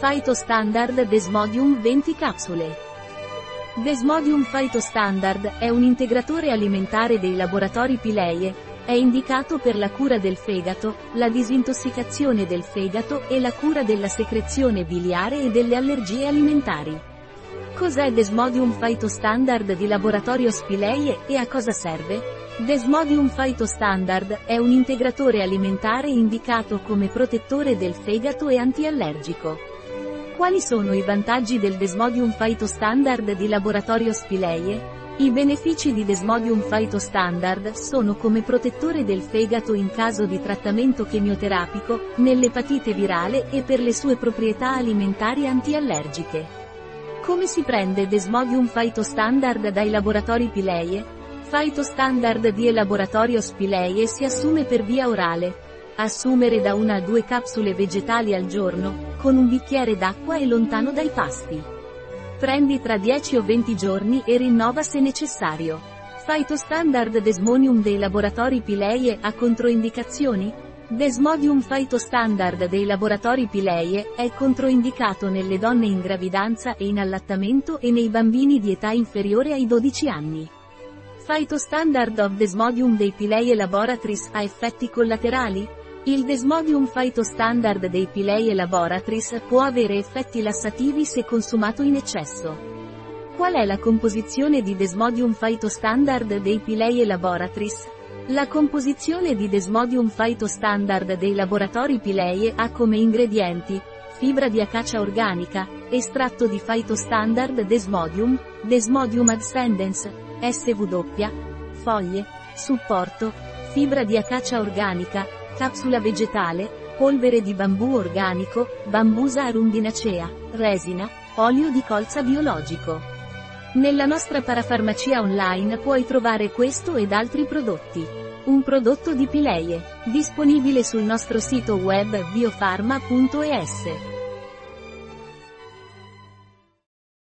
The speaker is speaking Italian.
Phytostandard Desmodium 20 capsule. Desmodium Phytostandard è un integratore alimentare dei laboratori Pileie, è indicato per la cura del fegato, la disintossicazione del fegato e la cura della secrezione biliare e delle allergie alimentari. Cos'è Desmodium Phytostandard di laboratorio Spileie e a cosa serve? Desmodium Phytostandard è un integratore alimentare indicato come protettore del fegato e antiallergico. Quali sono i vantaggi del Desmodium Phytostandard di laboratorio Spileie? I benefici di Desmodium Phytostandard sono come protettore del fegato in caso di trattamento chemioterapico, nell'epatite virale e per le sue proprietà alimentari antiallergiche. Come si prende Desmodium Phytostandard dai laboratori Pileie? Phytostandard di laboratorio Spileie si assume per via orale, Assumere da una a due capsule vegetali al giorno, con un bicchiere d'acqua e lontano dai pasti. Prendi tra 10 o 20 giorni e rinnova se necessario. Phytostandard Desmonium dei laboratori Pileie ha controindicazioni? Desmodium Phytostandard dei laboratori Pileie è controindicato nelle donne in gravidanza e in allattamento e nei bambini di età inferiore ai 12 anni. Phytostandard of Desmodium dei Pileie Laboratories ha effetti collaterali? Il Desmodium Phytostandard dei Pileie Laboratories può avere effetti lassativi se consumato in eccesso. Qual è la composizione di Desmodium Phytostandard dei Pileie Laboratories? La composizione di Desmodium Phytostandard dei laboratori Pileie ha come ingredienti fibra di acacia organica, estratto di Phytostandard Desmodium, Desmodium ascendens, SW, foglie, supporto, fibra di acacia organica, capsula vegetale, polvere di bambù organico, bambusa arundinacea, resina, olio di colza biologico. Nella nostra parafarmacia online puoi trovare questo ed altri prodotti. Un prodotto di Pileie, disponibile sul nostro sito web biofarma.es.